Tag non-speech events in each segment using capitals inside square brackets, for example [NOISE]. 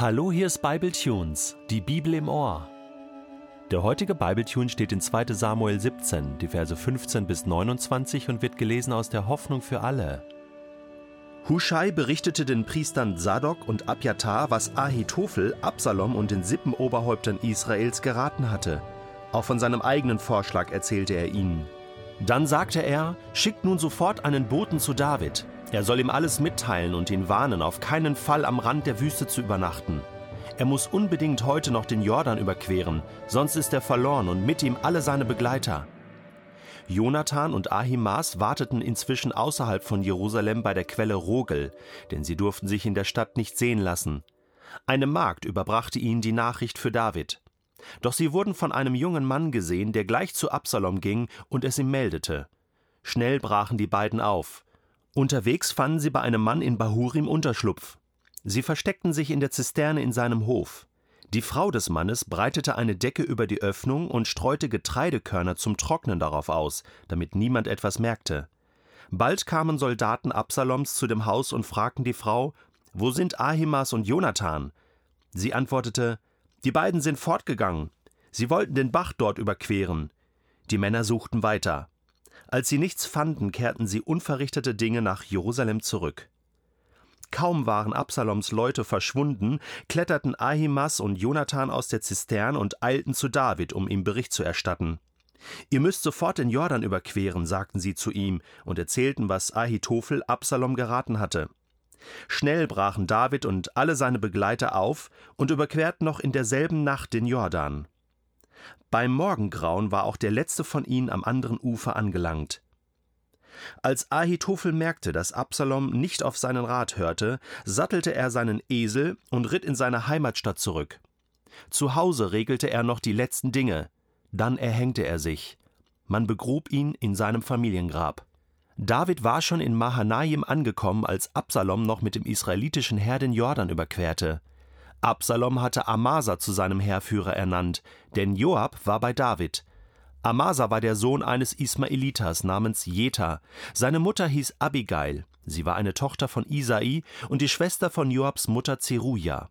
Hallo, hier ist Bible Tunes, die Bibel im Ohr. Der heutige Bibletune steht in 2. Samuel 17, die Verse 15 bis 29 und wird gelesen aus der Hoffnung für alle. Huschai berichtete den Priestern Sadok und Abjatar, was Ahitophel, Absalom und den Sippenoberhäuptern Israels geraten hatte. Auch von seinem eigenen Vorschlag erzählte er ihnen. Dann sagte er: Schickt nun sofort einen Boten zu David. Er soll ihm alles mitteilen und ihn warnen, auf keinen Fall am Rand der Wüste zu übernachten. Er muss unbedingt heute noch den Jordan überqueren, sonst ist er verloren und mit ihm alle seine Begleiter. Jonathan und Ahimaas warteten inzwischen außerhalb von Jerusalem bei der Quelle Rogel, denn sie durften sich in der Stadt nicht sehen lassen. Eine Magd überbrachte ihnen die Nachricht für David. Doch sie wurden von einem jungen Mann gesehen, der gleich zu Absalom ging und es ihm meldete. Schnell brachen die beiden auf. Unterwegs fanden sie bei einem Mann in Bahurim Unterschlupf. Sie versteckten sich in der Zisterne in seinem Hof. Die Frau des Mannes breitete eine Decke über die Öffnung und streute Getreidekörner zum Trocknen darauf aus, damit niemand etwas merkte. Bald kamen Soldaten Absaloms zu dem Haus und fragten die Frau: Wo sind Ahimas und Jonathan? Sie antwortete: Die beiden sind fortgegangen. Sie wollten den Bach dort überqueren. Die Männer suchten weiter. Als sie nichts fanden, kehrten sie unverrichtete Dinge nach Jerusalem zurück. Kaum waren Absaloms Leute verschwunden, kletterten Ahimas und Jonathan aus der Zisterne und eilten zu David, um ihm Bericht zu erstatten. Ihr müsst sofort den Jordan überqueren, sagten sie zu ihm und erzählten, was Ahitophel Absalom geraten hatte. Schnell brachen David und alle seine Begleiter auf und überquerten noch in derselben Nacht den Jordan. Beim Morgengrauen war auch der letzte von ihnen am anderen Ufer angelangt. Als Ahitophel merkte, dass Absalom nicht auf seinen Rat hörte, sattelte er seinen Esel und ritt in seine Heimatstadt zurück. Zu Hause regelte er noch die letzten Dinge, dann erhängte er sich. Man begrub ihn in seinem Familiengrab. David war schon in Mahanaim angekommen, als Absalom noch mit dem israelitischen Heer den Jordan überquerte. Absalom hatte Amasa zu seinem Heerführer ernannt, denn Joab war bei David. Amasa war der Sohn eines Ismaelitas namens Jeta. Seine Mutter hieß Abigail. Sie war eine Tochter von Isai und die Schwester von Joabs Mutter Zeruja.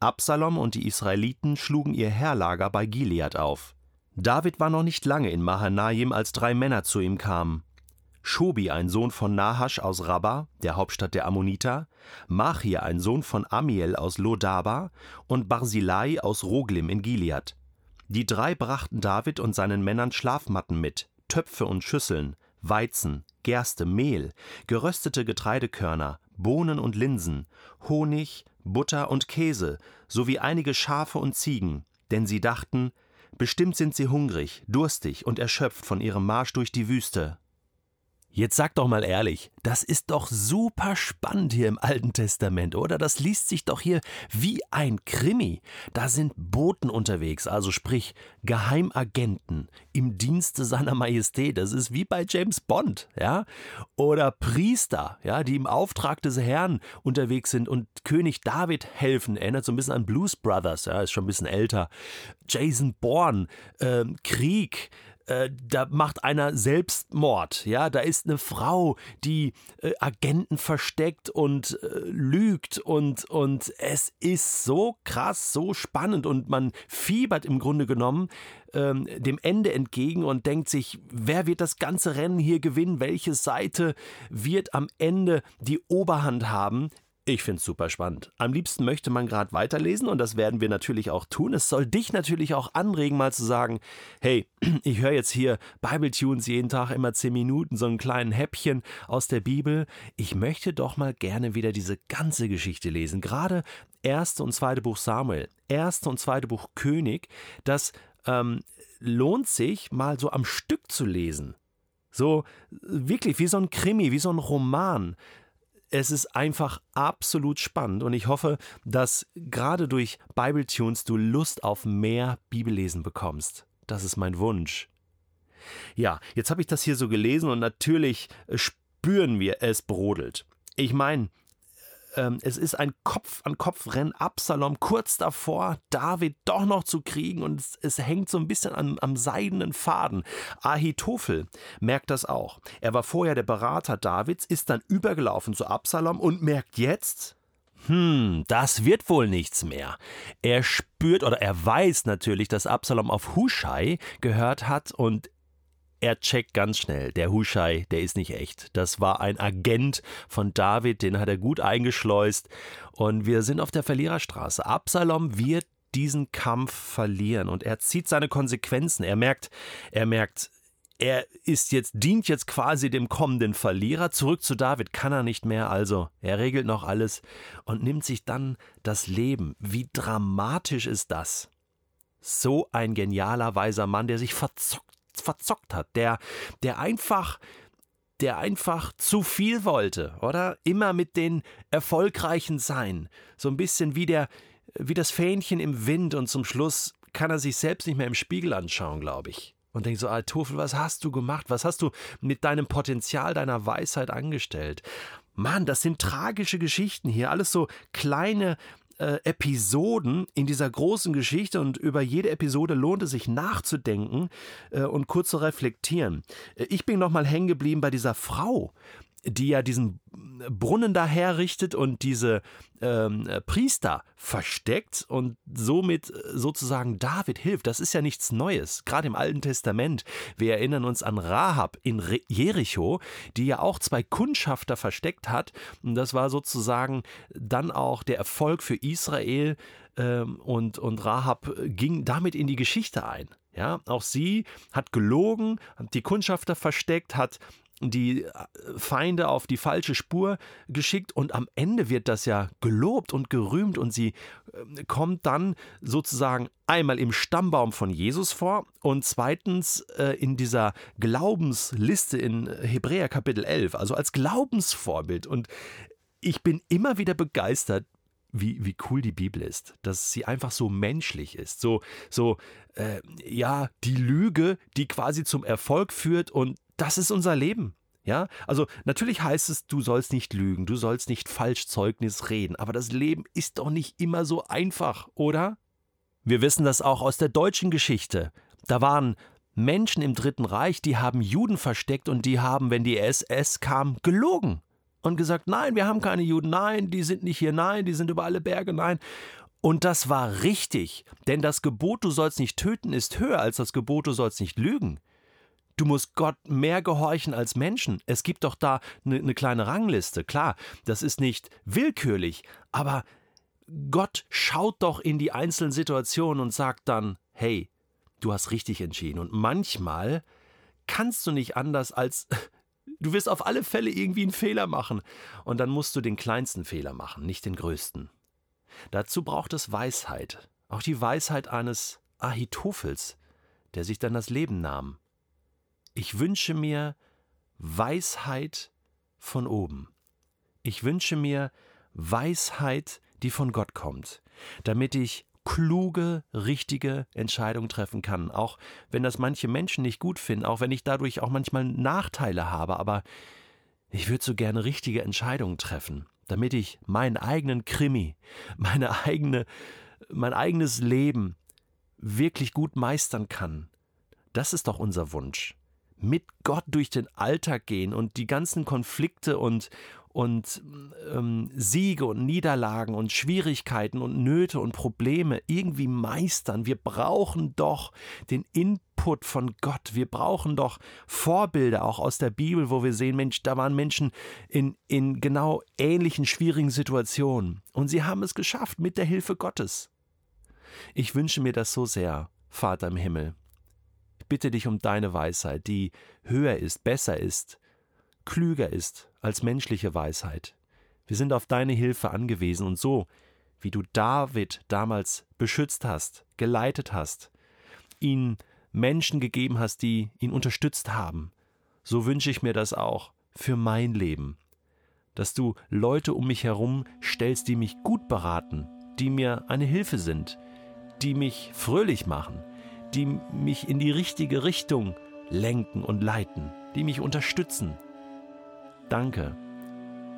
Absalom und die Israeliten schlugen ihr Heerlager bei Gilead auf. David war noch nicht lange in Mahanaim, als drei Männer zu ihm kamen. Schobi, ein Sohn von Nahasch aus Rabba, der Hauptstadt der Ammoniter, Machir, ein Sohn von Amiel aus Lodaba und Barzilai aus Roglim in Gilead. Die drei brachten David und seinen Männern Schlafmatten mit, Töpfe und Schüsseln, Weizen, Gerste, Mehl, geröstete Getreidekörner, Bohnen und Linsen, Honig, Butter und Käse, sowie einige Schafe und Ziegen, denn sie dachten, bestimmt sind sie hungrig, durstig und erschöpft von ihrem Marsch durch die Wüste. Jetzt sag doch mal ehrlich, das ist doch super spannend hier im Alten Testament, oder? Das liest sich doch hier wie ein Krimi. Da sind Boten unterwegs, also sprich Geheimagenten im Dienste seiner Majestät. Das ist wie bei James Bond, ja? Oder Priester, ja, die im Auftrag des Herrn unterwegs sind und König David helfen. Erinnert so ein bisschen an Blues Brothers, ja, ist schon ein bisschen älter. Jason Bourne, äh, Krieg, äh, da macht einer Selbstmord, ja, da ist eine Frau, die äh, Agenten versteckt und äh, lügt und, und es ist so krass, so spannend und man fiebert im Grunde genommen ähm, dem Ende entgegen und denkt sich, wer wird das ganze Rennen hier gewinnen, welche Seite wird am Ende die Oberhand haben, ich finde es super spannend. Am liebsten möchte man gerade weiterlesen und das werden wir natürlich auch tun. Es soll dich natürlich auch anregen, mal zu sagen, hey, [CLEARS THROAT] ich höre jetzt hier Bible Tunes jeden Tag immer zehn Minuten, so einen kleinen Häppchen aus der Bibel. Ich möchte doch mal gerne wieder diese ganze Geschichte lesen. Gerade erste und zweite Buch Samuel, erste und zweite Buch König, das ähm, lohnt sich mal so am Stück zu lesen. So wirklich wie so ein Krimi, wie so ein Roman es ist einfach absolut spannend und ich hoffe, dass gerade durch Bible Tunes du Lust auf mehr Bibellesen bekommst. Das ist mein Wunsch. Ja, jetzt habe ich das hier so gelesen und natürlich spüren wir, es brodelt. Ich meine, ähm, es ist ein Kopf-an-Kopf-Rennen. Absalom kurz davor, David doch noch zu kriegen und es, es hängt so ein bisschen am, am seidenen Faden. Ahitophel merkt das auch. Er war vorher der Berater Davids, ist dann übergelaufen zu Absalom und merkt jetzt, hm, das wird wohl nichts mehr. Er spürt oder er weiß natürlich, dass Absalom auf Huschai gehört hat und er checkt ganz schnell, der Huschai, der ist nicht echt. Das war ein Agent von David, den hat er gut eingeschleust. Und wir sind auf der Verliererstraße. Absalom wird diesen Kampf verlieren und er zieht seine Konsequenzen. Er merkt, er merkt, er ist jetzt, dient jetzt quasi dem kommenden Verlierer. Zurück zu David kann er nicht mehr, also er regelt noch alles und nimmt sich dann das Leben. Wie dramatisch ist das? So ein genialer, weiser Mann, der sich verzockt, verzockt hat, der, der einfach der einfach zu viel wollte, oder? Immer mit den Erfolgreichen sein. So ein bisschen wie der, wie das Fähnchen im Wind und zum Schluss kann er sich selbst nicht mehr im Spiegel anschauen, glaube ich und denkt so, Altofel, was hast du gemacht? Was hast du mit deinem Potenzial, deiner Weisheit angestellt? Mann, das sind tragische Geschichten hier, alles so kleine äh, Episoden in dieser großen Geschichte und über jede Episode lohnt es sich nachzudenken äh, und kurz zu reflektieren. Äh, ich bin nochmal hängen geblieben bei dieser Frau, die ja diesen Brunnen da herrichtet und diese ähm, Priester versteckt und somit sozusagen David hilft. Das ist ja nichts Neues, gerade im Alten Testament. Wir erinnern uns an Rahab in Jericho, die ja auch zwei Kundschafter versteckt hat. Und das war sozusagen dann auch der Erfolg für Israel. Ähm, und, und Rahab ging damit in die Geschichte ein. Ja, auch sie hat gelogen, hat die Kundschafter versteckt, hat die äh, Feinde auf die falsche Spur geschickt und am Ende wird das ja gelobt und gerühmt und sie ähm, kommt dann sozusagen einmal im Stammbaum von Jesus vor und zweitens äh, in dieser Glaubensliste in Hebräer Kapitel 11, also als Glaubensvorbild. Und ich bin immer wieder begeistert, wie, wie cool die Bibel ist, dass sie einfach so menschlich ist, so, so, äh, ja, die Lüge, die quasi zum Erfolg führt und das ist unser Leben. Ja, also natürlich heißt es, du sollst nicht lügen, du sollst nicht Falschzeugnis reden, aber das Leben ist doch nicht immer so einfach, oder? Wir wissen das auch aus der deutschen Geschichte. Da waren Menschen im Dritten Reich, die haben Juden versteckt und die haben, wenn die SS kam, gelogen und gesagt, nein, wir haben keine Juden, nein, die sind nicht hier, nein, die sind über alle Berge, nein. Und das war richtig, denn das Gebot, du sollst nicht töten, ist höher als das Gebot, du sollst nicht lügen. Du musst Gott mehr gehorchen als Menschen. Es gibt doch da eine ne kleine Rangliste. Klar, das ist nicht willkürlich, aber Gott schaut doch in die einzelnen Situationen und sagt dann, hey, du hast richtig entschieden. Und manchmal kannst du nicht anders als [LAUGHS] du wirst auf alle Fälle irgendwie einen Fehler machen. Und dann musst du den kleinsten Fehler machen, nicht den größten. Dazu braucht es Weisheit. Auch die Weisheit eines Ahitophels, der sich dann das Leben nahm. Ich wünsche mir Weisheit von oben. Ich wünsche mir Weisheit, die von Gott kommt, damit ich kluge, richtige Entscheidungen treffen kann, auch wenn das manche Menschen nicht gut finden, auch wenn ich dadurch auch manchmal Nachteile habe, aber ich würde so gerne richtige Entscheidungen treffen, damit ich meinen eigenen Krimi, [LAUGHS] meine eigene, mein eigenes Leben wirklich gut meistern kann. Das ist doch unser Wunsch mit Gott durch den Alltag gehen und die ganzen Konflikte und, und ähm, Siege und Niederlagen und Schwierigkeiten und Nöte und Probleme irgendwie meistern. Wir brauchen doch den Input von Gott. Wir brauchen doch Vorbilder auch aus der Bibel, wo wir sehen, Mensch, da waren Menschen in, in genau ähnlichen schwierigen Situationen. Und sie haben es geschafft mit der Hilfe Gottes. Ich wünsche mir das so sehr, Vater im Himmel, bitte dich um deine Weisheit, die höher ist, besser ist, klüger ist als menschliche Weisheit. Wir sind auf deine Hilfe angewiesen und so, wie du David damals beschützt hast, geleitet hast, ihn Menschen gegeben hast, die ihn unterstützt haben, so wünsche ich mir das auch für mein Leben, dass du Leute um mich herum stellst, die mich gut beraten, die mir eine Hilfe sind, die mich fröhlich machen, die mich in die richtige Richtung lenken und leiten, die mich unterstützen. Danke,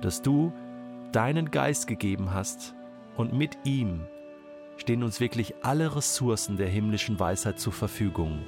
dass du deinen Geist gegeben hast und mit ihm stehen uns wirklich alle Ressourcen der himmlischen Weisheit zur Verfügung.